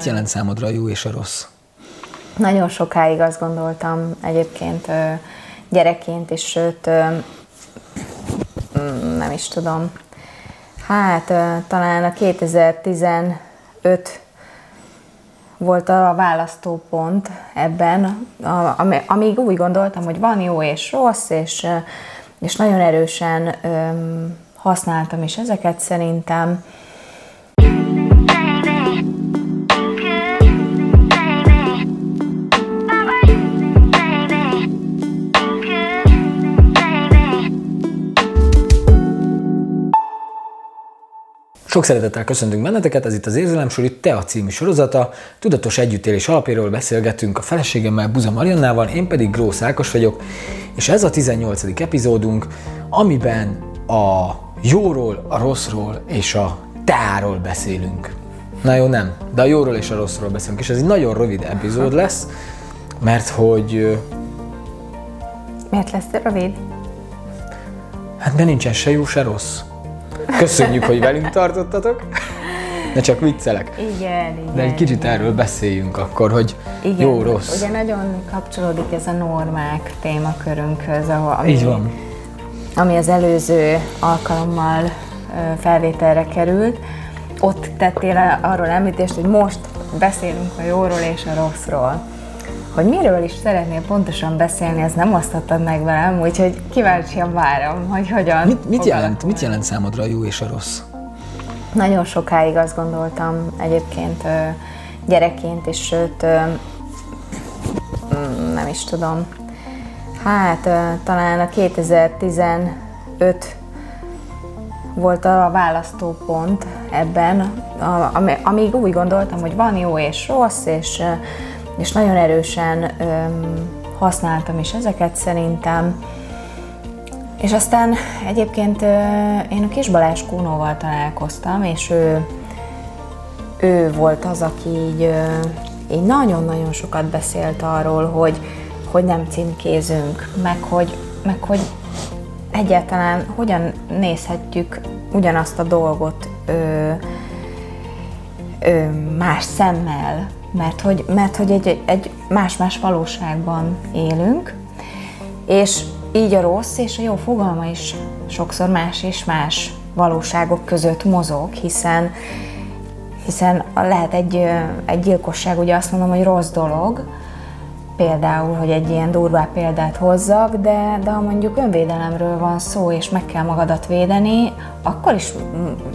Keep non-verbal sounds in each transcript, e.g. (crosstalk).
Mit jelent számodra a jó és a rossz? Nagyon sokáig azt gondoltam egyébként gyerekként, és sőt, mm, nem is tudom, hát talán a 2015 volt a választópont ebben, amíg úgy gondoltam, hogy van jó és rossz, és, és nagyon erősen használtam is ezeket szerintem. Sok szeretettel köszöntünk benneteket, ez itt az Érzelemsori Te című sorozata. Tudatos együttélés alapjáról beszélgetünk a feleségemmel, Buza Mariannával, én pedig Grósz Ákos vagyok, és ez a 18. epizódunk, amiben a jóról, a rosszról és a teáról beszélünk. Na jó, nem, de a jóról és a rosszról beszélünk, és ez egy nagyon rövid epizód lesz, mert hogy... Miért lesz rövid? Hát mert nincsen se jó, se rossz. Köszönjük, hogy velünk tartottatok. Ne csak viccelek. Igen, igen. De egy kicsit erről beszéljünk akkor, hogy igen, jó, rossz. Ugye nagyon kapcsolódik ez a normák témakörünkhöz, ahol, ami, Így van. ami az előző alkalommal felvételre került. Ott tettél arról említést, hogy most beszélünk a jóról és a rosszról. Hogy miről is szeretnél pontosan beszélni, ezt nem osztottad meg velem, úgyhogy kíváncsian várom, hogy hogyan. Mit, mit, jelent, mit jelent számodra a jó és a rossz? Nagyon sokáig azt gondoltam egyébként gyerekként, és sőt, mm, nem is tudom, hát talán a 2015 volt a választópont ebben, amíg úgy gondoltam, hogy van jó és rossz, és és nagyon erősen öm, használtam is ezeket szerintem. És aztán egyébként én a kis Balázs Kónóval találkoztam, és ő, ő volt az, aki így, így nagyon-nagyon sokat beszélt arról, hogy, hogy nem címkézünk, meg hogy, meg hogy egyáltalán hogyan nézhetjük ugyanazt a dolgot ö, ö, más szemmel, mert hogy, mert hogy egy, egy más-más valóságban élünk, és így a rossz és a jó fogalma is sokszor más és más valóságok között mozog, hiszen hiszen lehet egy, egy gyilkosság, ugye azt mondom, hogy rossz dolog, például, hogy egy ilyen durvá példát hozzak, de, de ha mondjuk önvédelemről van szó, és meg kell magadat védeni, akkor is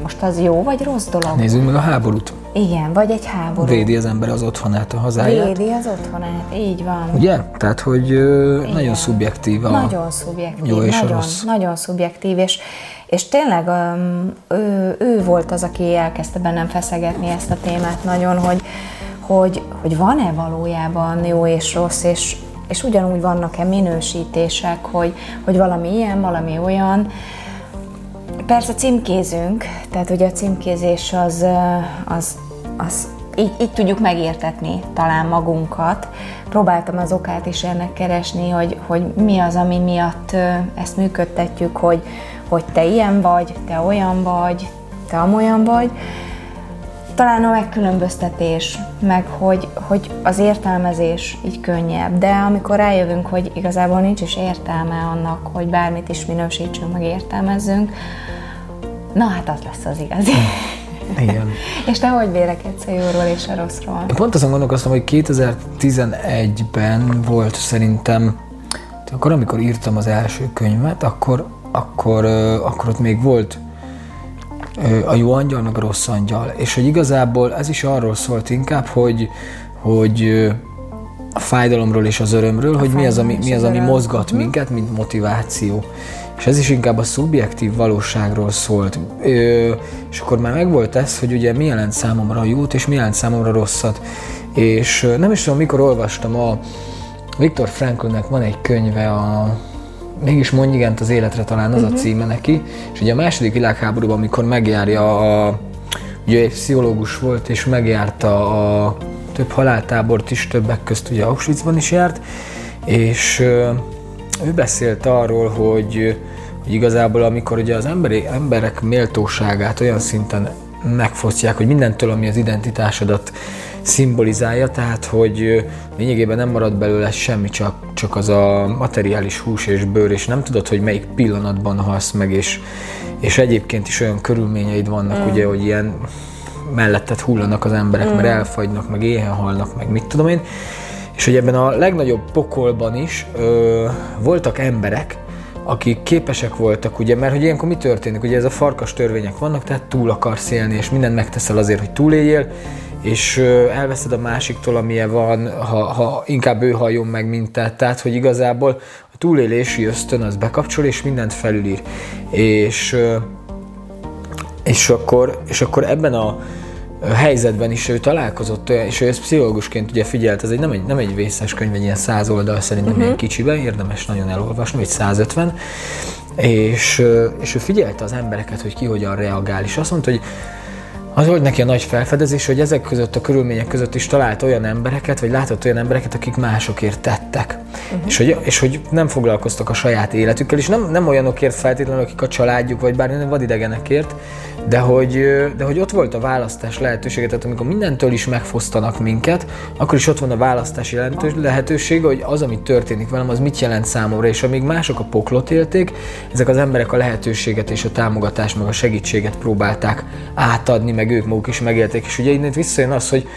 most az jó vagy rossz dolog? Nézzük meg a háborút. Igen, vagy egy háború. Védi az ember az otthonát, a hazáját. Védi az otthonát, így van. Ugye? Tehát, hogy ö, nagyon szubjektív a Nagyon szubjektív, jó és nagyon, a rossz. nagyon szubjektív, és, és tényleg ő, ő volt az, aki elkezdte bennem feszegetni ezt a témát nagyon, hogy, hogy, hogy van-e valójában jó és rossz, és, és ugyanúgy vannak-e minősítések, hogy, hogy valami ilyen, valami olyan. Persze címkézünk, tehát ugye a címkézés az, az, az így, így tudjuk megértetni talán magunkat. Próbáltam az okát is ennek keresni, hogy, hogy mi az, ami miatt ezt működtetjük, hogy, hogy te ilyen vagy, te olyan vagy, te amolyan vagy talán a megkülönböztetés, meg hogy, hogy az értelmezés így könnyebb, de amikor rájövünk, hogy igazából nincs is értelme annak, hogy bármit is minősítsünk, meg értelmezzünk, na hát az lesz az igazi. Igen. (laughs) és te hogy vélekedsz a jóról és a rosszról? Én pont azon gondolkoztam, hogy 2011-ben volt szerintem, akkor amikor írtam az első könyvet, akkor, akkor, akkor ott még volt a jó angyal, meg a rossz angyal. És hogy igazából ez is arról szólt inkább, hogy, hogy a fájdalomról és az örömről, a hogy mi az, ami, mi az, ami mozgat uh-huh. minket, mint motiváció. És ez is inkább a szubjektív valóságról szólt. Ö, és akkor már megvolt ez, hogy ugye mi jelent számomra a jót, és mi jelent számomra rosszat. És nem is tudom, mikor olvastam a Viktor Franklnek van egy könyve, a mégis mondj igent az életre talán az uh-huh. a mhm. címe neki, és ugye a második világháborúban, amikor megjárja a, ugye egy pszichológus volt, és megjárta a több haláltábort is, többek közt ugye Auschwitzban is járt, és ő beszélt arról, hogy, hogy igazából amikor ugye az emberi, emberek méltóságát olyan szinten megfosztják, hogy mindentől, ami az identitásodat szimbolizálja, tehát hogy lényegében nem marad belőle semmi, csak, csak az a materiális hús és bőr, és nem tudod, hogy melyik pillanatban halsz meg, és, és egyébként is olyan körülményeid vannak, mm. ugye, hogy ilyen mellettet hullanak az emberek, mm. mert elfagynak, meg éhen halnak, meg mit tudom én. És hogy ebben a legnagyobb pokolban is ö, voltak emberek, akik képesek voltak, ugye, mert hogy ilyenkor mi történik? Ugye ez a farkas törvények vannak, tehát túl akarsz élni, és mindent megteszel azért, hogy túléljél, és elveszed a másiktól, amilyen van, ha, ha inkább ő halljon meg, mint te. Tehát, hogy igazából a túlélési ösztön az bekapcsol, és mindent felülír. És, és, akkor, és akkor ebben a helyzetben is ő találkozott, és ő ezt pszichológusként ugye figyelt, ez egy, nem, egy, nem egy vészes könyv, egy ilyen száz oldal szerintem uh-huh. ilyen kicsiben, érdemes nagyon elolvasni, vagy 150, és, és ő figyelte az embereket, hogy ki hogyan reagál, és azt mondta, hogy az volt neki a nagy felfedezés, hogy ezek között a körülmények között is talált olyan embereket, vagy látott olyan embereket, akik másokért tettek. Uh-huh. És, hogy, és hogy nem foglalkoztak a saját életükkel, és nem, nem olyanokért feltétlenül, akik a családjuk, vagy bármilyen vadidegenekért, de hogy, de hogy ott volt a választás lehetősége, tehát amikor mindentől is megfosztanak minket, akkor is ott van a választási lehetőség, hogy az, ami történik velem, az mit jelent számomra, és amíg mások a poklot élték, ezek az emberek a lehetőséget és a támogatást, meg a segítséget próbálták átadni, meg ők maguk is megélték, és ugye innen visszajön az, hogy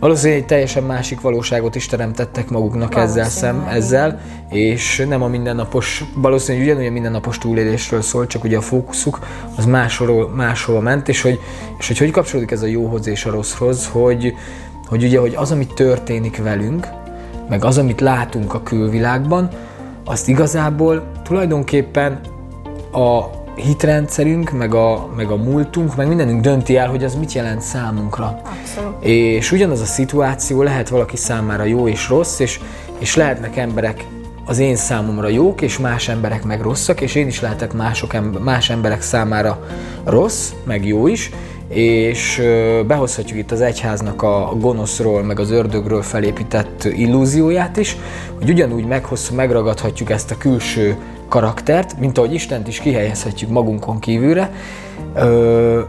valószínűleg egy teljesen másik valóságot is teremtettek maguknak ezzel szem, ezzel, és nem a mindennapos, valószínűleg ugyanúgy a mindennapos túlélésről szól, csak ugye a fókuszuk az máshol, máshol ment, és hogy, és hogy hogy kapcsolódik ez a jóhoz és a rosszhoz, hogy, hogy ugye, hogy az, ami történik velünk, meg az, amit látunk a külvilágban, azt igazából tulajdonképpen a hitrendszerünk, meg a, meg a múltunk, meg mindenünk dönti el, hogy az mit jelent számunkra. Abszolút. És ugyanaz a szituáció lehet valaki számára jó és rossz, és, és lehetnek emberek az én számomra jók, és más emberek meg rosszak, és én is lehetek mások, más emberek számára rossz, meg jó is, és behozhatjuk itt az egyháznak a gonoszról, meg az ördögről felépített illúzióját is, hogy ugyanúgy meghosszú, megragadhatjuk ezt a külső karaktert, mint ahogy Istent is kihelyezhetjük magunkon kívülre, ö,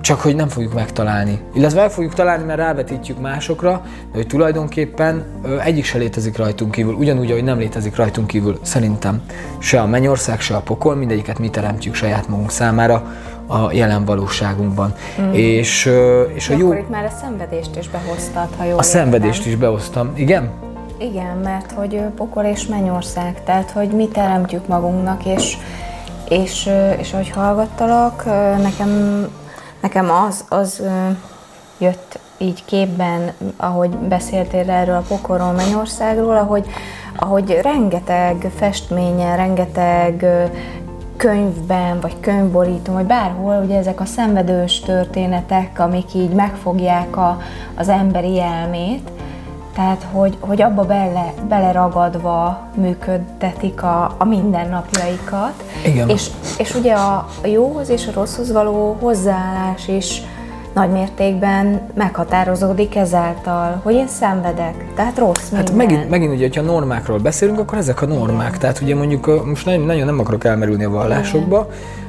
csak hogy nem fogjuk megtalálni. Illetve meg fogjuk találni, mert rávetítjük másokra, de hogy tulajdonképpen ö, egyik se létezik rajtunk kívül, ugyanúgy, ahogy nem létezik rajtunk kívül szerintem se a mennyország, se a pokol, mindegyiket mi teremtjük saját magunk számára a jelen valóságunkban. Mm. És, ö, és a jó... Akkor itt már a szenvedést is behoztad, ha jól A szenvedést is behoztam, igen? Igen, mert hogy pokol és mennyország, tehát hogy mi teremtjük magunknak, és, és, és ahogy hallgattalak, nekem, nekem az, az jött így képben, ahogy beszéltél erről a pokolról, mennyországról, ahogy, ahogy rengeteg festményen, rengeteg könyvben, vagy könyvborítón, vagy bárhol, ugye ezek a szenvedős történetek, amik így megfogják a, az emberi elmét, tehát, hogy, hogy abba bele, beleragadva működtetik a, a mindennapjaikat. Igen. És, és ugye a jóhoz és a rosszhoz való hozzáállás is nagy mértékben meghatározódik ezáltal, hogy én szenvedek, tehát rossz minden. Hát megint, megint ugye, hogyha normákról beszélünk, akkor ezek a normák. Igen. Tehát ugye mondjuk most nagyon, nagyon nem akarok elmerülni a vallásokba, Igen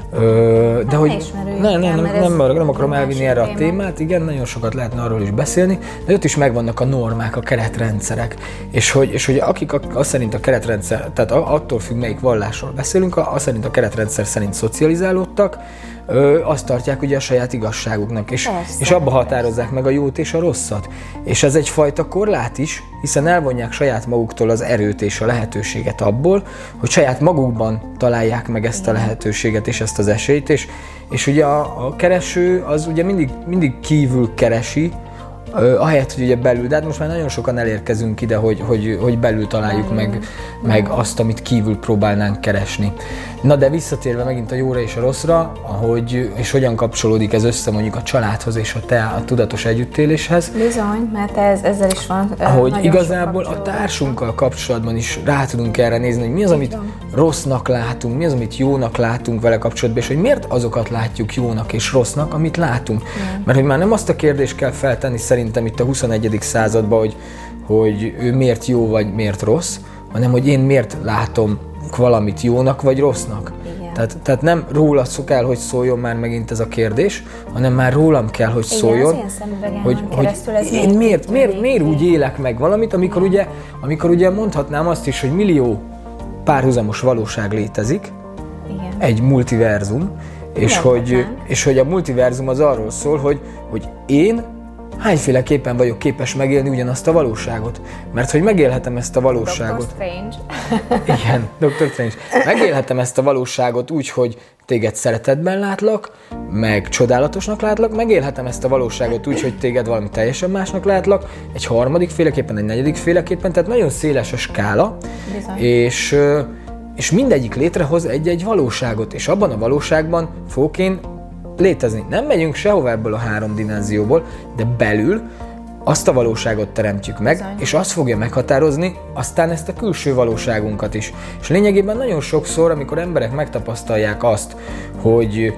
de hogy nem, nem, nem, nem, nem, nem akarom elvinni erre a témát, igen, nagyon sokat lehetne arról is beszélni, de ott is megvannak a normák, a keretrendszerek. És hogy, és hogy akik azt szerint a keretrendszer, tehát attól függ, melyik vallásról beszélünk, azt szerint a keretrendszer szerint szocializálódtak, ö, azt tartják ugye a saját igazságuknak, és, persze, és abba határozzák meg a jót és a rosszat. És ez egyfajta korlát is, hiszen elvonják saját maguktól az erőt és a lehetőséget abból, hogy saját magukban találják meg ezt a lehetőséget és ezt az esélyt, és, és ugye a, a kereső az ugye mindig, mindig kívül keresi, ahelyett, hogy ugye belül, de hát most már nagyon sokan elérkezünk ide, hogy, hogy, hogy belül találjuk meg, meg azt, amit kívül próbálnánk keresni. Na de visszatérve megint a jóra és a rosszra, ahogy, és hogyan kapcsolódik ez össze mondjuk a családhoz és a te a tudatos együttéléshez. Bizony, mert ez, ezzel is van. Ahogy igazából a társunkkal kapcsolatban is rá tudunk erre nézni, hogy mi az, amit rossznak látunk, mi az, amit jónak látunk vele kapcsolatban, és hogy miért azokat látjuk jónak és rossznak, amit látunk. Igen. Mert hogy már nem azt a kérdést kell feltenni szerintem itt a 21. században, hogy, hogy ő miért jó vagy miért rossz, hanem hogy én miért látom valamit jónak vagy rossznak. Igen. Tehát, tehát nem róla kell, hogy szóljon már megint ez a kérdés, hanem már rólam kell, hogy Igen, szóljon. szemüvegemben hogy, hogy ez én miért, miért, miért úgy élek meg valamit, amikor ugye, amikor ugye mondhatnám azt is, hogy millió párhuzamos valóság létezik, Igen. egy multiverzum, és hogy, és hogy a multiverzum az arról szól, hogy, hogy én hányféleképpen vagyok képes megélni ugyanazt a valóságot. Mert hogy megélhetem ezt a Dr. valóságot. Strange. (laughs) Igen, Dr. Strange. Megélhetem ezt a valóságot úgy, hogy téged szeretetben látlak, meg csodálatosnak látlak, megélhetem ezt a valóságot úgy, hogy téged valami teljesen másnak látlak, egy harmadik féleképpen, egy negyedik féleképpen, tehát nagyon széles a skála, Bizony. és, és mindegyik létrehoz egy-egy valóságot, és abban a valóságban fogok én létezni. Nem megyünk sehova ebből a három dimenzióból, de belül azt a valóságot teremtjük meg, Bizony. és az fogja meghatározni aztán ezt a külső valóságunkat is. És lényegében nagyon sokszor, amikor emberek megtapasztalják azt, hogy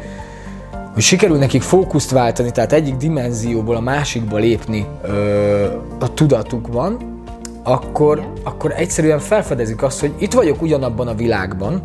hogy sikerül nekik fókuszt váltani, tehát egyik dimenzióból a másikba lépni ö, a tudatukban, akkor, akkor egyszerűen felfedezik azt, hogy itt vagyok ugyanabban a világban,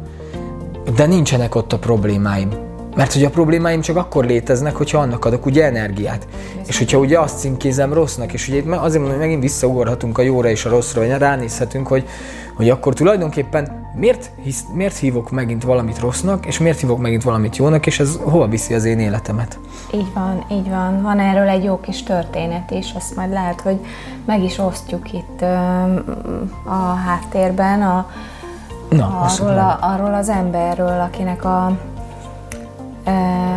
de nincsenek ott a problémáim. Mert hogy a problémáim csak akkor léteznek, hogyha annak adok ugye energiát. És hogyha ugye azt címkézem rossznak, és ugye itt azért mondom, hogy megint visszaugorhatunk a jóra és a rosszra, vagy ránézhetünk, hogy, hogy akkor tulajdonképpen miért, hisz, miért hívok megint valamit rossznak, és miért hívok megint valamit jónak, és ez hova viszi az én életemet. Így van, így van. Van erről egy jó kis történet is, ezt majd lehet, hogy meg is osztjuk itt a háttérben a, Na, arról, a, arról az emberről, akinek a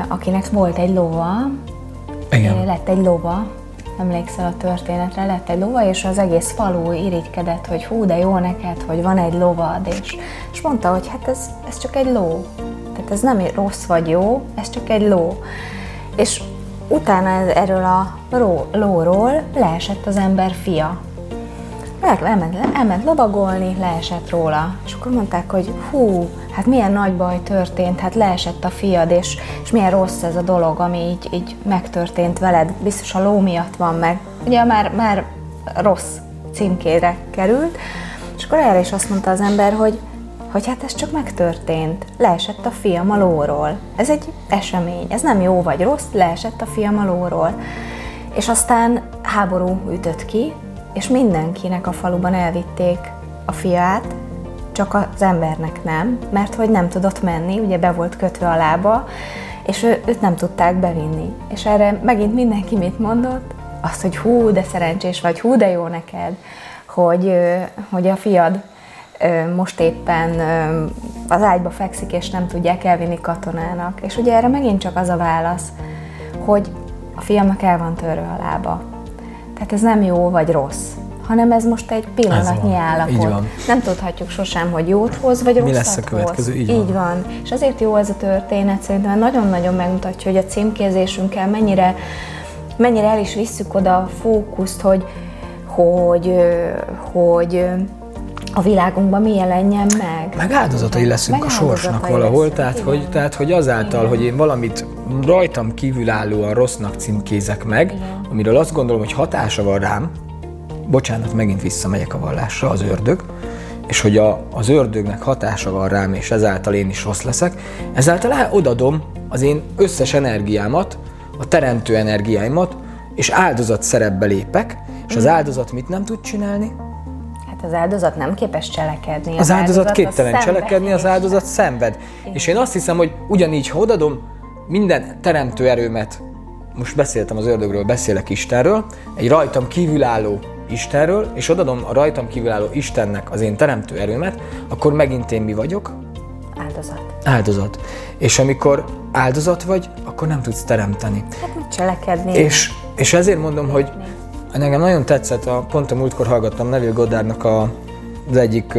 akinek volt egy lova, Igen. lett egy lova, emlékszel a történetre, lett egy lova, és az egész falu irigykedett, hogy hú, de jó neked, hogy van egy lovad, és, és mondta, hogy hát ez, ez csak egy ló. Tehát ez nem rossz vagy jó, ez csak egy ló. És utána erről a ró, lóról leesett az ember fia. El- Elment, elment lovagolni, leesett róla. És akkor mondták, hogy hú, hát milyen nagy baj történt, hát leesett a fiad, és, és milyen rossz ez a dolog, ami így, így megtörtént veled. Biztos a ló miatt van meg. Ugye már, már rossz címkére került. És akkor erre is azt mondta az ember, hogy, hogy hát ez csak megtörtént. Leesett a fiam a lóról. Ez egy esemény. Ez nem jó vagy rossz, leesett a fiam a lóról. És aztán háború ütött ki, és mindenkinek a faluban elvitték a fiát, csak az embernek nem, mert hogy nem tudott menni, ugye be volt kötve a lába, és ő, őt nem tudták bevinni. És erre megint mindenki mit mondott? Azt, hogy hú, de szerencsés vagy, hú, de jó neked, hogy, hogy a fiad most éppen az ágyba fekszik, és nem tudják elvinni katonának. És ugye erre megint csak az a válasz, hogy a fiamnak el van törve a lába. Tehát ez nem jó vagy rossz, hanem ez most egy pillanatnyi állapot. Nem tudhatjuk sosem, hogy jót hoz, vagy rosszat lesz a következő, így így van. van. És azért jó ez a történet, szerintem nagyon-nagyon megmutatja, hogy a címkézésünkkel mennyire, mennyire el is visszük oda a fókuszt, hogy, hogy, hogy a világunkban mi jelenjen meg. Meg áldozatai leszünk Meg a sorsnak valahol, leszünk, tehát igen. hogy, tehát hogy azáltal, hogy én valamit rajtam kívülállóan rossznak címkézek meg, Igen. amiről azt gondolom, hogy hatása van rám, bocsánat, megint visszamegyek a vallásra, az ördög, és hogy a, az ördögnek hatása van rám, és ezáltal én is rossz leszek, ezáltal odadom az én összes energiámat, a teremtő energiáimat, és áldozat szerepbe lépek, és az áldozat mit nem tud csinálni? Hát az áldozat nem képes cselekedni. Az áldozat képtelen az cselekedni, az áldozat szenved. És én azt hiszem, hogy ugyanígy, ha odadom minden teremtő erőmet, most beszéltem az ördögről, beszélek Istenről, egy rajtam kívülálló Istenről, és odadom a rajtam kívülálló Istennek az én teremtő erőmet, akkor megint én mi vagyok? Áldozat. Áldozat. És amikor áldozat vagy, akkor nem tudsz teremteni. Hát mit cselekedni? És, és ezért mondom, hogy nekem nagyon tetszett, a, pont a múltkor hallgattam Neville Goddardnak a, az egyik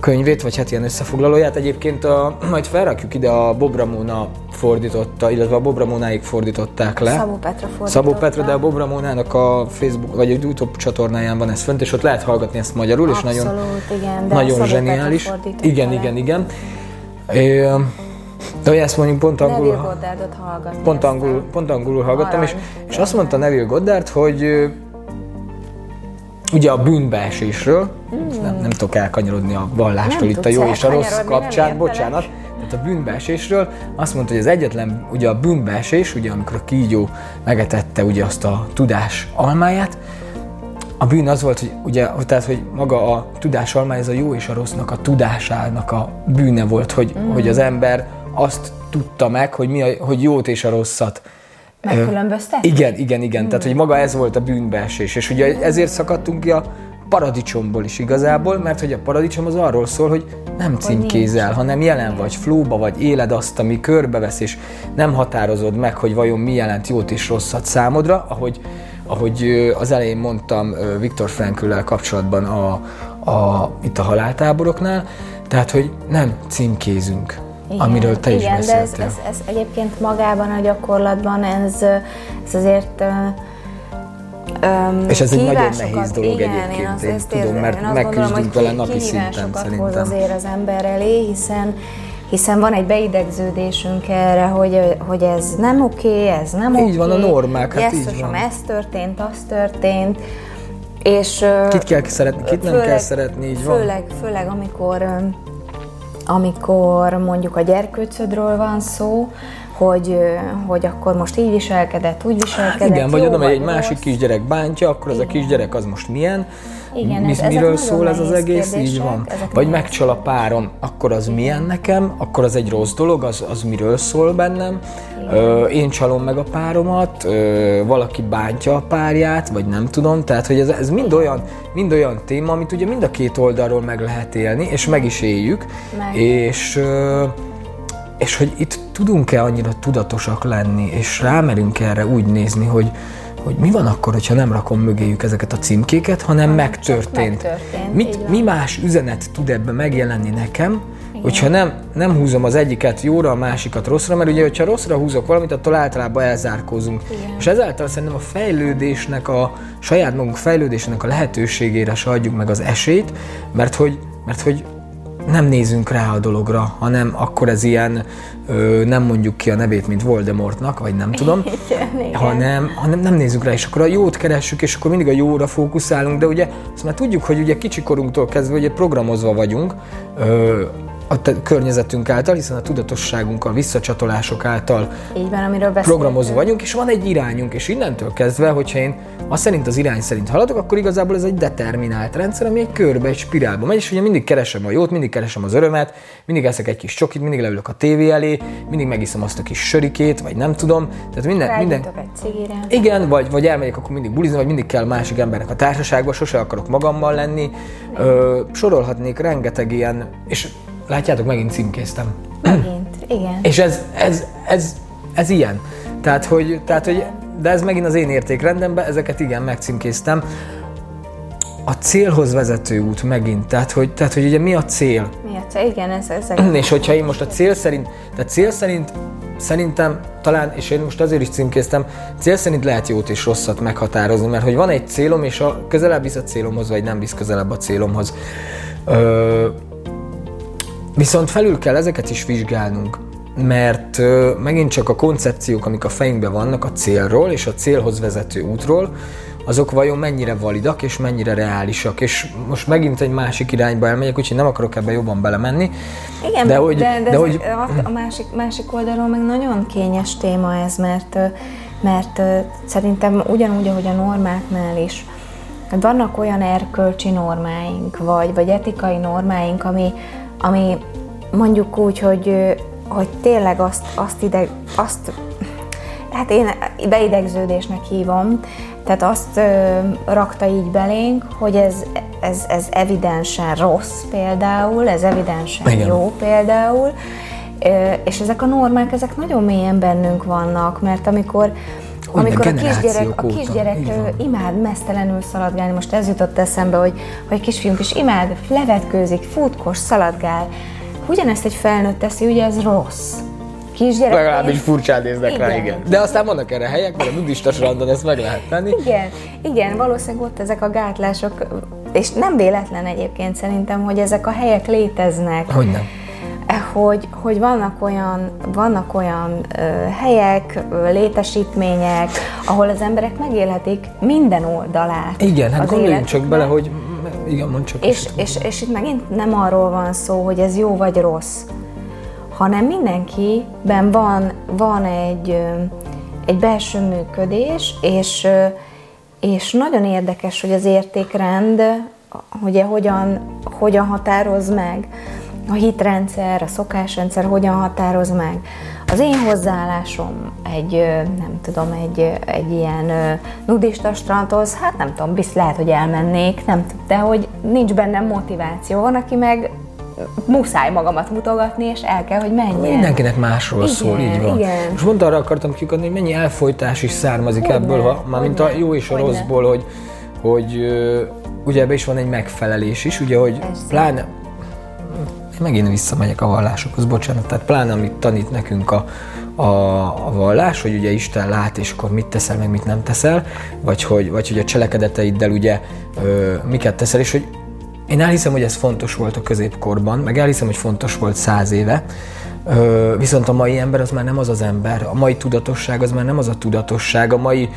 könyvét, vagy hát ilyen összefoglalóját. Egyébként a, majd felrakjuk ide a Bob Ramona fordította, illetve a Bob Ramonáig fordították le. Szabó Petra fordította. Szabó Petra, de a Bob Ramonának a Facebook vagy a YouTube csatornáján van ez fönt, és ott lehet hallgatni ezt magyarul, és Abszolút, nagyon, igen, de nagyon zseniális. Igen, le. igen, igen. É, de hogy ezt mondjuk pont angolul... Pont, aztán. angol, pont angolul hallgattam, és, Arany. és azt mondta Neville Goddard, hogy ugye a bűnbeesésről, mm. Nem, nem tudok elkanyarodni a vallástól Nem itt a jó és a rossz kapcsán, bocsánat, elmondta a bűnbeesésről, azt mondta, hogy az egyetlen, ugye a bűnbeesés, ugye amikor a kígyó megetette ugye azt a tudás almáját, a bűn az volt, hogy ugye, tehát, hogy maga a tudás almája, ez a jó és a rossznak a tudásának a bűne volt, hogy, mm. hogy az ember azt tudta meg, hogy, mi a, hogy jót és a rosszat Megkülönböztetni? Igen, igen, igen. Mm. Tehát, hogy maga ez volt a bűnbeesés. És ugye ezért szakadtunk ki a paradicsomból is igazából, mert hogy a paradicsom az arról szól, hogy nem címkézel, hanem jelen vagy, flóba vagy, éled azt, ami körbevesz, és nem határozod meg, hogy vajon mi jelent jót és rosszat számodra, ahogy, ahogy az elején mondtam Viktor frankl kapcsolatban a, a, itt a haláltáboroknál, tehát, hogy nem címkézünk, igen, amiről te igen, is beszéltél. de ez, ez, ez egyébként magában a gyakorlatban ez, ez azért Um, és ez egy nagyon nehéz dolog igen, egyébként, én, azt, én ezt tudom, mert én megküzdünk vele napi szinten szerintem. hoz azért az ember elé, hiszen hiszen van egy beidegződésünk erre, hogy, hogy ez nem oké, ez nem oké. Így van, a normák, hát így van. ez történt, az történt, és... Kit kell szeretni, kit főleg, nem kell szeretni, így főleg, van. Főleg, amikor, amikor mondjuk a gyerkőcödről van szó, hogy, hogy akkor most így viselkedett, úgy viselkedett. Hát igen, vagy oda megy egy rossz. másik kisgyerek bántja, akkor igen. az a kisgyerek az most milyen, igen, Mi, ez, miről szól ez az egész? Így van. Vagy megcsal a párom, akkor az milyen nekem, akkor az egy rossz dolog, az, az miről szól bennem. Ö, én csalom meg a páromat, ö, valaki bántja a párját, vagy nem tudom. Tehát, hogy ez, ez mind, olyan, mind olyan téma, amit ugye mind a két oldalról meg lehet élni, és meg is éljük. Meg. És ö, és hogy itt tudunk-e annyira tudatosak lenni, és rámerünk erre úgy nézni, hogy, hogy mi van akkor, hogyha nem rakom mögéjük ezeket a címkéket, hanem megtörtént. megtörtént Mit, mi más üzenet tud ebben megjelenni nekem, igen. hogyha nem, nem húzom az egyiket jóra, a másikat rosszra, mert ugye, hogyha rosszra húzok valamit, attól általában elzárkózunk. Igen. És ezáltal szerintem a fejlődésnek, a saját magunk fejlődésnek a lehetőségére se adjuk meg az esélyt, mert hogy, mert hogy nem nézünk rá a dologra, hanem akkor ez ilyen, ö, nem mondjuk ki a nevét, mint Voldemortnak, vagy nem tudom, (laughs) igen, igen. Hanem, hanem nem nézzük rá, és akkor a jót keressük, és akkor mindig a jóra fókuszálunk, de ugye azt már tudjuk, hogy ugye kicsikorunktól kezdve ugye programozva vagyunk, ö, a te- környezetünk által, hiszen a tudatosságunk a visszacsatolások által Így van, amiről programozva vagyunk, és van egy irányunk, és innentől kezdve, hogyha én azt szerint az irány szerint haladok, akkor igazából ez egy determinált rendszer, ami egy körbe, egy spirálba megy, és ugye mindig keresem a jót, mindig keresem az örömet, mindig eszek egy kis csokit, mindig leülök a tévé elé, mindig megiszom azt a kis sörikét, vagy nem tudom. Tehát minden, minden... egy cigire. Igen, vagy, vagy elmegyek akkor mindig bulizni, vagy mindig kell másik embernek a társaságba, sose akarok magammal lenni. Ö, sorolhatnék rengeteg ilyen, és Látjátok, megint címkéztem. Megint, igen. És ez, ez, ez, ez ilyen. Tehát, hogy, tehát, hogy, de ez megint az én értékrendemben, ezeket igen, megcímkéztem. A célhoz vezető út megint, tehát hogy, tehát, hogy ugye mi a cél? Mi a cél? Igen, ez, ez És hogyha én most a cél szerint, tehát cél szerint szerintem talán, és én most azért is címkéztem, cél szerint lehet jót és rosszat meghatározni, mert hogy van egy célom, és a közelebb visz a célomhoz, vagy nem visz közelebb a célomhoz. Ö, Viszont felül kell ezeket is vizsgálnunk, mert megint csak a koncepciók, amik a fejünkben vannak a célról és a célhoz vezető útról, azok vajon mennyire validak és mennyire reálisak. És most megint egy másik irányba elmegyek, úgyhogy nem akarok ebbe jobban belemenni. Igen, de, hogy, de, de, de hogy... a másik, másik oldalról meg nagyon kényes téma ez, mert, mert szerintem ugyanúgy, ahogy a normáknál is, vannak olyan erkölcsi normáink, vagy, vagy etikai normáink, ami, ami mondjuk úgy, hogy, hogy tényleg azt, azt ide, azt, hát én beidegződésnek hívom, tehát azt ö, rakta így belénk, hogy ez, ez, ez evidensen rossz például, ez evidensen Igen. jó például, ö, és ezek a normák, ezek nagyon mélyen bennünk vannak, mert amikor amikor a kisgyerek, a kisgyerek imád mesztelenül szaladgálni, most ez jutott eszembe, hogy, hogy a kisfiunk is imád, levetkőzik, futkos, szaladgál. Ugyanezt egy felnőtt teszi, ugye ez rossz. Kisgyerek. Legalábbis furcsán néznek igen. rá, igen. De aztán vannak erre helyek, mert a nudista strandon ezt meg lehet tenni. Igen, igen, valószínűleg ott ezek a gátlások, és nem véletlen egyébként szerintem, hogy ezek a helyek léteznek. Hogy nem hogy, hogy vannak olyan, vannak olyan ö, helyek, ö, létesítmények, ahol az emberek megélhetik minden oldalát. Igen, hát gondoljunk csak bele, hogy igen, mond csak. És, és, és itt megint nem arról van szó, hogy ez jó vagy rossz, hanem mindenkiben van, van egy, egy belső működés, és, és nagyon érdekes, hogy az értékrend ugye hogyan, hogyan határoz meg, a hitrendszer, a szokásrendszer hogyan határoz meg. Az én hozzáállásom egy, nem tudom, egy, egy ilyen nudista strandhoz, hát nem tudom, biztos lehet, hogy elmennék, nem tudom, de hogy nincs bennem motiváció. Van, aki meg muszáj magamat mutogatni, és el kell, hogy menjen. Mindenkinek másról igen, szól, így van. Igen. És mondta arra akartam kiukadni, hogy mennyi elfolytás is származik hogy ebből, ha, már mint a jó és a rosszból, hogy, hogy ugye ebben is van egy megfelelés is, ugye, hogy Persze. pláne, megint visszamegyek a vallásokhoz, bocsánat, tehát pláne amit tanít nekünk a, a, a vallás, hogy ugye Isten lát, és akkor mit teszel, meg mit nem teszel, vagy hogy, vagy hogy a cselekedeteiddel ugye ö, miket teszel, és hogy én elhiszem, hogy ez fontos volt a középkorban, meg elhiszem, hogy fontos volt száz éve, Ö, viszont a mai ember az már nem az az ember, a mai tudatosság az már nem az a tudatosság, a mai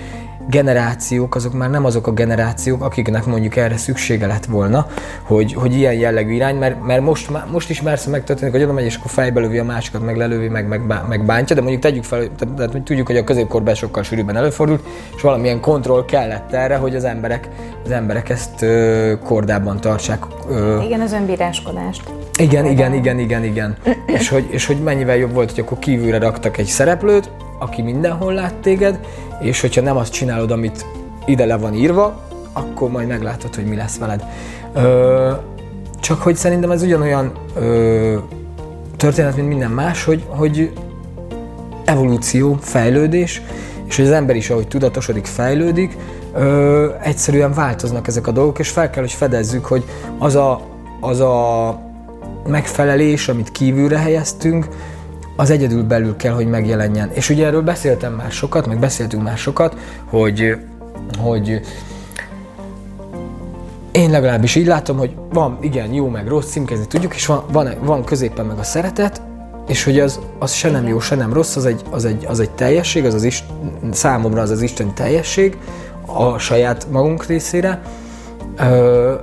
generációk, azok már nem azok a generációk, akiknek mondjuk erre szüksége lett volna, hogy, hogy ilyen jellegű irány, mert, mert most, most is már megtörténik, hogy oda megy, és akkor fejbe lövi a másikat, meg lelövi, meg, meg, meg bántja, de mondjuk tegyük fel, tehát, tehát tudjuk, hogy a középkorban sokkal sűrűbben előfordult, és valamilyen kontroll kellett erre, hogy az emberek, az emberek ezt ö, kordában tartsák. Ö, igen, az önbíráskodást. Igen, igen, igen, igen, igen. és, hogy, és hogy mennyivel jobb volt, hogy akkor kívülre raktak egy szereplőt, aki mindenhol lát téged, és hogyha nem azt csinálod, amit ide le van írva, akkor majd meglátod, hogy mi lesz veled. Ö, csak hogy szerintem ez ugyanolyan ö, történet, mint minden más, hogy, hogy evolúció, fejlődés, és hogy az ember is, ahogy tudatosodik, fejlődik, ö, egyszerűen változnak ezek a dolgok, és fel kell, hogy fedezzük, hogy az a, az a megfelelés, amit kívülre helyeztünk, az egyedül belül kell, hogy megjelenjen. És ugye erről beszéltem már sokat, meg beszéltünk már sokat, hogy, hogy én legalábbis így látom, hogy van igen, jó meg rossz, címkezni tudjuk, és van, van, van középen meg a szeretet, és hogy az, az se nem jó, se nem rossz, az egy, az egy, az egy teljesség, az az is, számomra az az Isten teljesség a saját magunk részére, ö,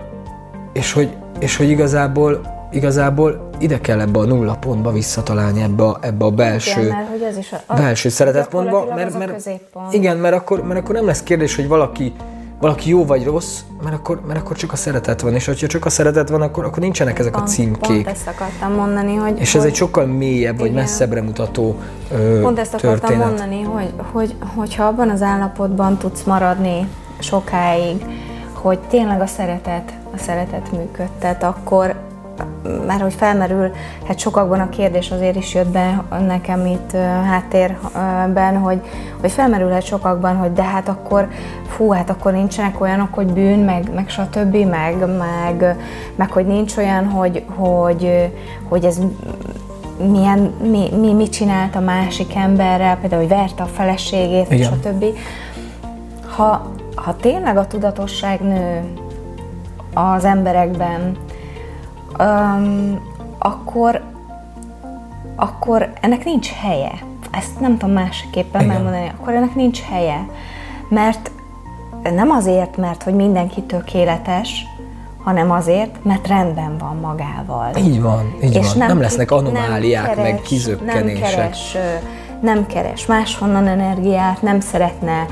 és, hogy, és hogy igazából igazából ide kell ebbe a nulla pontba visszatalálni, ebbe a, ebbe a belső, igen, mert, hogy az is a, a belső szeretetpontba, mert, mert, igen, mert akkor, mert akkor nem lesz kérdés, hogy valaki valaki jó vagy rossz, mert akkor, mert akkor csak a szeretet van, és ha csak a szeretet van, akkor, akkor nincsenek ezek pont, a címkék. Pont ezt akartam mondani, hogy... És hogy, ez egy sokkal mélyebb, igen. vagy messzebbre mutató ö, Pont ezt történet. akartam mondani, hogy, hogy, hogyha abban az állapotban tudsz maradni sokáig, hogy tényleg a szeretet, a szeretet működtet, akkor, már hogy felmerül, hát sokakban a kérdés azért is jött be nekem itt háttérben, hogy, hogy felmerülhet sokakban, hogy de hát akkor, fú, hát akkor nincsenek olyanok, hogy bűn, meg, meg stb., meg, meg, meg hogy nincs olyan, hogy, hogy, hogy ez milyen, mi, mi, mit csinált a másik emberrel, például, hogy verte a feleségét, Igen. stb. Ha, ha tényleg a tudatosság nő az emberekben, um, akkor, akkor ennek nincs helye. Ezt nem tudom másképpen Igen. megmondani. Akkor ennek nincs helye. Mert nem azért, mert hogy mindenki tökéletes, hanem azért, mert rendben van magával. Így van, így és van. Nem, nem lesznek anomáliák, nem keres, meg kizökkenések. Nem keres, nem keres máshonnan energiát, nem szeretne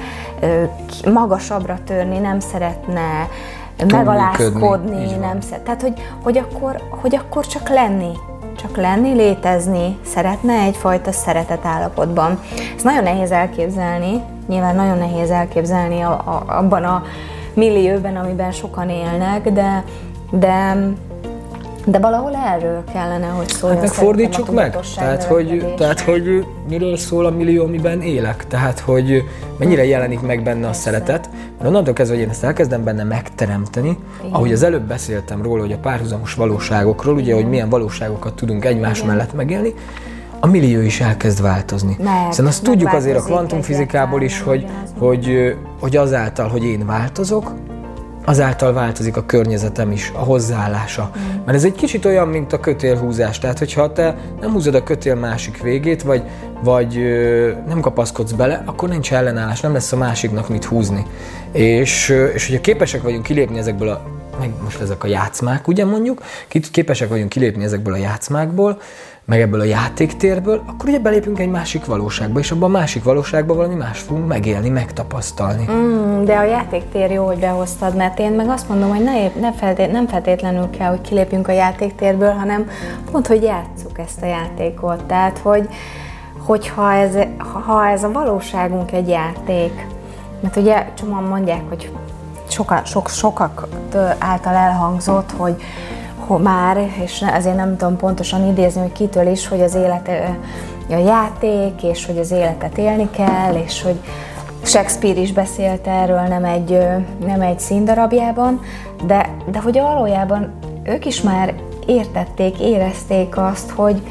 magasabbra törni, nem szeretne megalázkodni, nem szeret. Tehát, hogy, hogy, akkor, hogy akkor csak lenni, csak lenni, létezni szeretne egyfajta szeretet állapotban. Ez nagyon nehéz elképzelni, nyilván nagyon nehéz elképzelni a, a, abban a millióben, amiben sokan élnek, de, de de valahol erről kellene, hogy szóljon. Hát megfordítsuk meg. Tehát hogy, tehát, hogy miről szól a millió, amiben élek. Tehát, hogy mennyire jelenik meg benne a szeretet. Mert onnantól kezdve, hogy én ezt elkezdem benne megteremteni, Igen. ahogy az előbb beszéltem róla, hogy a párhuzamos valóságokról, ugye, hogy milyen valóságokat tudunk egymás Igen. mellett megélni, a millió is elkezd változni. Meg, Hiszen azt tudjuk azért a kvantumfizikából is, hogy, hogy, hogy azáltal, hogy én változok, azáltal változik a környezetem is, a hozzáállása. Mm. Mert ez egy kicsit olyan, mint a kötélhúzás. Tehát, hogyha te nem húzod a kötél másik végét, vagy, vagy ö, nem kapaszkodsz bele, akkor nincs ellenállás, nem lesz a másiknak mit húzni. És, ö, és hogyha képesek vagyunk kilépni ezekből a meg most ezek a játszmák, ugye mondjuk, képesek vagyunk kilépni ezekből a játszmákból, meg ebből a játéktérből, akkor ugye belépünk egy másik valóságba, és abban a másik valóságban valami más fogunk megélni, megtapasztalni. Mm, de a játéktér jó, hogy behoztad, mert én meg azt mondom, hogy ne, ne feltét, nem feltétlenül kell, hogy kilépjünk a játéktérből, hanem pont, hogy játsszuk ezt a játékot. Tehát, hogy, hogyha ez, ha ez a valóságunk egy játék, mert ugye csomóan mondják, hogy soka, sok, sokak által elhangzott, hogy már, és ezért nem tudom pontosan idézni, hogy kitől is, hogy az élet a játék, és hogy az életet élni kell, és hogy Shakespeare is beszélt erről, nem egy, nem egy színdarabjában, de, de hogy valójában ők is már értették, érezték azt, hogy,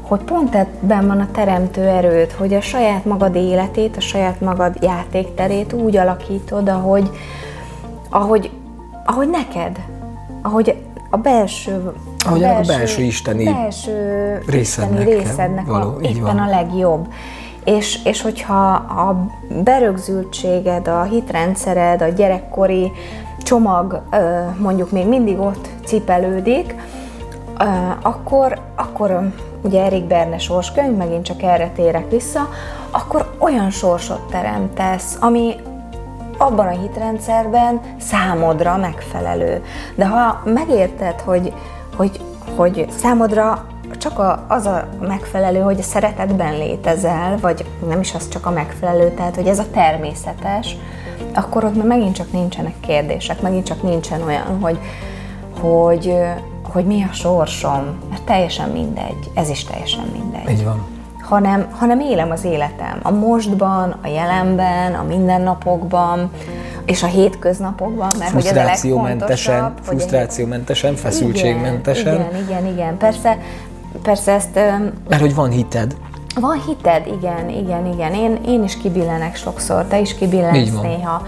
hogy pont ebben van a teremtő erőt, hogy a saját magad életét, a saját magad játékterét úgy alakítod, ahogy, ahogy, ahogy neked, ahogy a belső ahogy a belső, a belső isteni, belső részednek, isteni részednek való, a, éppen van. a legjobb. És, és hogyha a berögzültséged, a hitrendszered, a gyerekkori csomag mondjuk még mindig ott cipelődik, akkor, akkor ugye Erik Berne sorskönyv, megint csak erre térek vissza, akkor olyan sorsot teremtesz, ami abban a hitrendszerben számodra megfelelő. De ha megérted, hogy, hogy, hogy számodra csak a, az a megfelelő, hogy a szeretetben létezel, vagy nem is az csak a megfelelő, tehát hogy ez a természetes, akkor ott megint csak nincsenek kérdések, megint csak nincsen olyan, hogy, hogy, hogy mi a sorsom, mert teljesen mindegy, ez is teljesen mindegy. Így van. Hanem, hanem élem az életem, a mostban, a jelenben, a mindennapokban, és a hétköznapokban, mert hogy ez a legfontosabb. Frusztrációmentesen, feszültségmentesen. Igen, igen, igen. Persze, persze ezt... Mert hogy van hited. Van hited, igen, igen, igen. Én, én is kibillenek sokszor, te is kibillensz néha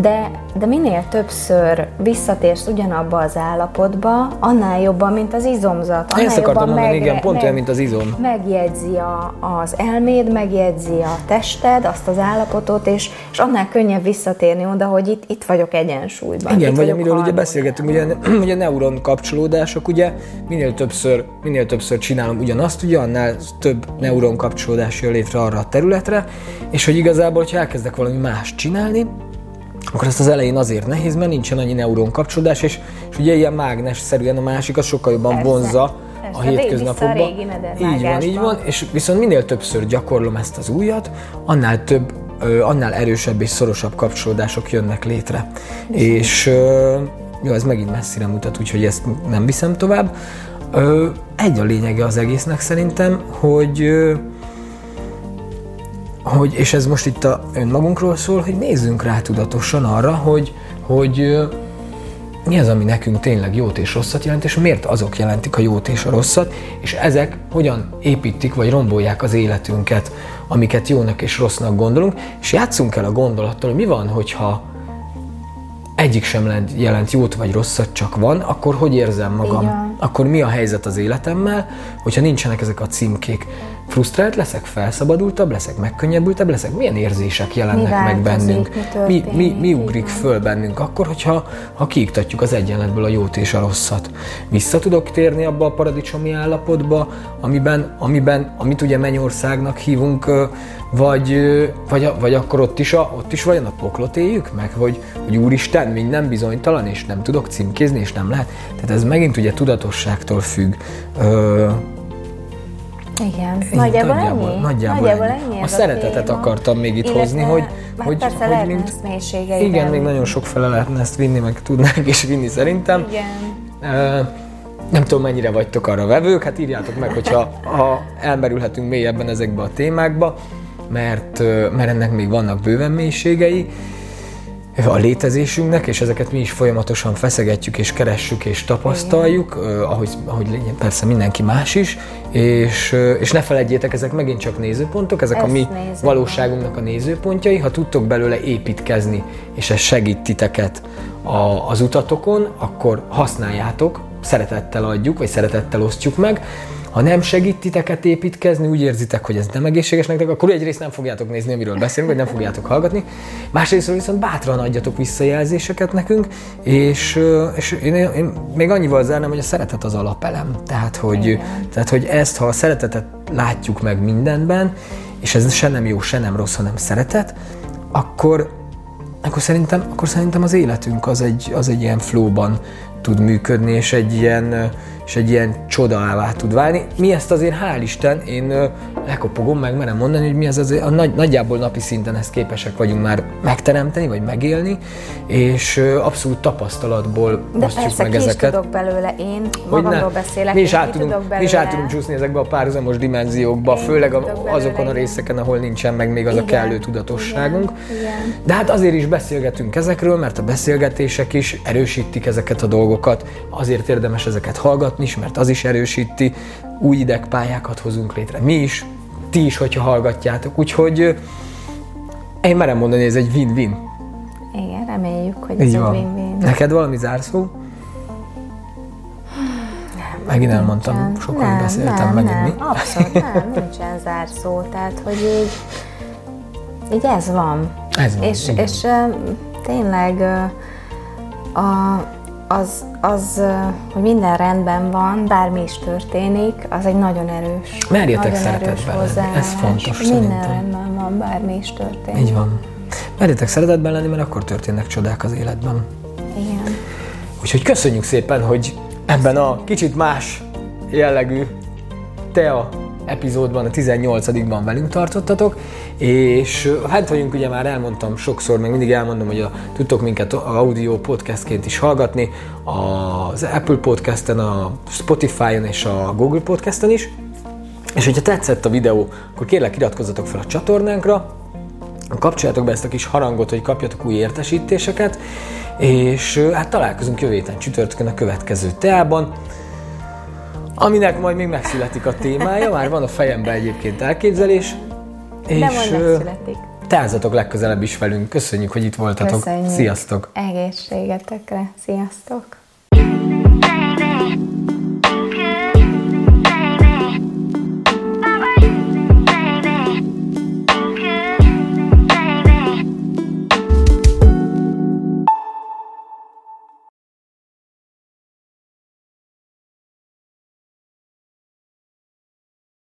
de, de minél többször visszatérsz ugyanabba az állapotba, annál jobban, mint az izomzat. Annál Ezt akartam mondani, megre, igen, pont meg, olyan, mint az izom. Megjegyzi a, az elméd, megjegyzi a tested, azt az állapotot, és, és annál könnyebb visszatérni oda, hogy itt, itt vagyok egyensúlyban. Igen, vagy amiről ugye beszélgetünk, ugye, (clears throat) ugye neuron kapcsolódások, ugye minél többször, minél többször csinálom ugyanazt, ugye annál több neuron kapcsolódás jön létre arra a területre, és hogy igazából, hogyha elkezdek valami más csinálni, akkor ezt az elején azért nehéz, mert nincsen annyi neuron kapcsolódás, és, és ugye ilyen mágnes-szerűen a másik az sokkal jobban Persze. Persze, a hétköznapokban. Így van, így van, és viszont minél többször gyakorlom ezt az újat, annál több, annál erősebb és szorosabb kapcsolódások jönnek létre. Viszont. És jó, ez megint messzire mutat, úgyhogy ezt nem viszem tovább. Egy a lényege az egésznek szerintem, hogy hogy, és ez most itt a önmagunkról szól, hogy nézzünk rá tudatosan arra, hogy, hogy mi az, ami nekünk tényleg jót és rosszat jelent, és miért azok jelentik a jót és a rosszat, és ezek hogyan építik vagy rombolják az életünket, amiket jónak és rossznak gondolunk, és játszunk el a gondolattal, hogy mi van, hogyha egyik sem jelent jót vagy rosszat, csak van, akkor hogy érzem magam? Igen. Akkor mi a helyzet az életemmel, hogyha nincsenek ezek a címkék? Frusztrált leszek, felszabadultabb leszek, megkönnyebbültebb leszek? Milyen érzések jelennek mi meg bennünk? Mi, mi, mi, mi ugrik föl bennünk akkor, hogyha ha kiiktatjuk az egyenletből a jót és a rosszat? Vissza tudok térni abba a paradicsomi állapotba, amiben, amiben amit ugye mennyországnak hívunk, vagy, vagy, vagy akkor ott is, a, ott is vajon a poklot éljük meg, hogy, hogy úristen, minden bizonytalan, és nem tudok címkézni, és nem lehet. Tehát ez megint ugye tudatosságtól függ. Ö, igen, nagyjából, nagyjából ennyi? Nagyjából, nagyjából ennyi. A szeretetet a akartam még itt Illetve, hozni, hogy, hogy, persze hogy mint, Igen, még nagyon sok fele lehetne ezt vinni, meg tudnánk is vinni szerintem. Igen. Uh, nem tudom, mennyire vagytok arra vevők, hát írjátok meg, hogyha ha elmerülhetünk mélyebben ezekbe a témákba mert, mert ennek még vannak bőven mélységei a létezésünknek, és ezeket mi is folyamatosan feszegetjük, és keressük, és tapasztaljuk, ahogy, ahogy persze mindenki más is, és, és ne felejtjétek, ezek megint csak nézőpontok, ezek Ezt a mi nézőpont. valóságunknak a nézőpontjai, ha tudtok belőle építkezni, és ez segít titeket a, az utatokon, akkor használjátok, szeretettel adjuk, vagy szeretettel osztjuk meg, Ha nem segít titeket építkezni, úgy érzitek, hogy ez nem egészséges nektek, akkor egyrészt nem fogjátok nézni, amiről beszélünk, vagy nem fogjátok hallgatni. Másrészt viszont bátran adjatok visszajelzéseket nekünk, és, és én, én még annyival zárnám, hogy a szeretet az alapelem. Tehát hogy, tehát, hogy ezt, ha a szeretetet látjuk meg mindenben, és ez se nem jó, se nem rossz, hanem szeretet, akkor, akkor, szerintem, akkor szerintem az életünk az egy, az egy ilyen flowban tud működni, és egy ilyen, és egy ilyen csodává tud válni. Mi ezt azért, hál' Isten, én lekopogom, meg merem mondani, hogy mi ez azért, a nagy, nagyjából napi szinten ezt képesek vagyunk már megteremteni, vagy megélni, és abszolút tapasztalatból De persze, meg ezeket. tudok belőle, én magamról beszélek, mi is, át tudunk, mi is át tudunk csúszni ezekbe a párhuzamos dimenziókba, én főleg a, azokon a részeken, ahol nincsen meg még az igen, a kellő tudatosságunk. Igen, igen. De hát azért is beszélgetünk ezekről, mert a beszélgetések is erősítik ezeket a dolgokat, azért érdemes ezeket hallgatni, hallgatni is, mert az is erősíti, új idegpályákat hozunk létre. Mi is, ti is, hogyha hallgatjátok. Úgyhogy én merem mondani, hogy ez egy win-win. Igen, reméljük, hogy ez Így egy win-win. Neked valami zárszó? Megint elmondtam, nincsen. sokat nem, beszéltem nem, megint nem, mi? Abszolút nem, (laughs) nincsen zárszó, tehát hogy így, így ez van. Ez van, És, és uh, tényleg a, az, az, hogy minden rendben van, bármi is történik, az egy nagyon erős, Merjetek szeretetben lenni. Ez fontos Minden szerintem. rendben van, bármi is történik. Így van. Merjetek szeretetben lenni, mert akkor történnek csodák az életben. Igen. Úgyhogy köszönjük szépen, hogy ebben a kicsit más jellegű TEA epizódban, a 18-ban velünk tartottatok, és hát vagyunk, ugye már elmondtam sokszor, meg mindig elmondom, hogy a, tudtok minket audio podcastként is hallgatni, az Apple Podcasten, a Spotify-on és a Google Podcasten is, és hogyha tetszett a videó, akkor kérlek iratkozzatok fel a csatornánkra, kapcsoljátok be ezt a kis harangot, hogy kapjatok új értesítéseket, és hát találkozunk jövő héten csütörtökön a következő teában aminek majd még megszületik a témája, már van a fejemben egyébként elképzelés. És De majd megszületik. Legközelebb is velünk. Köszönjük, hogy itt voltatok. Köszönjük. Sziasztok! Egészségetekre. Sziasztok!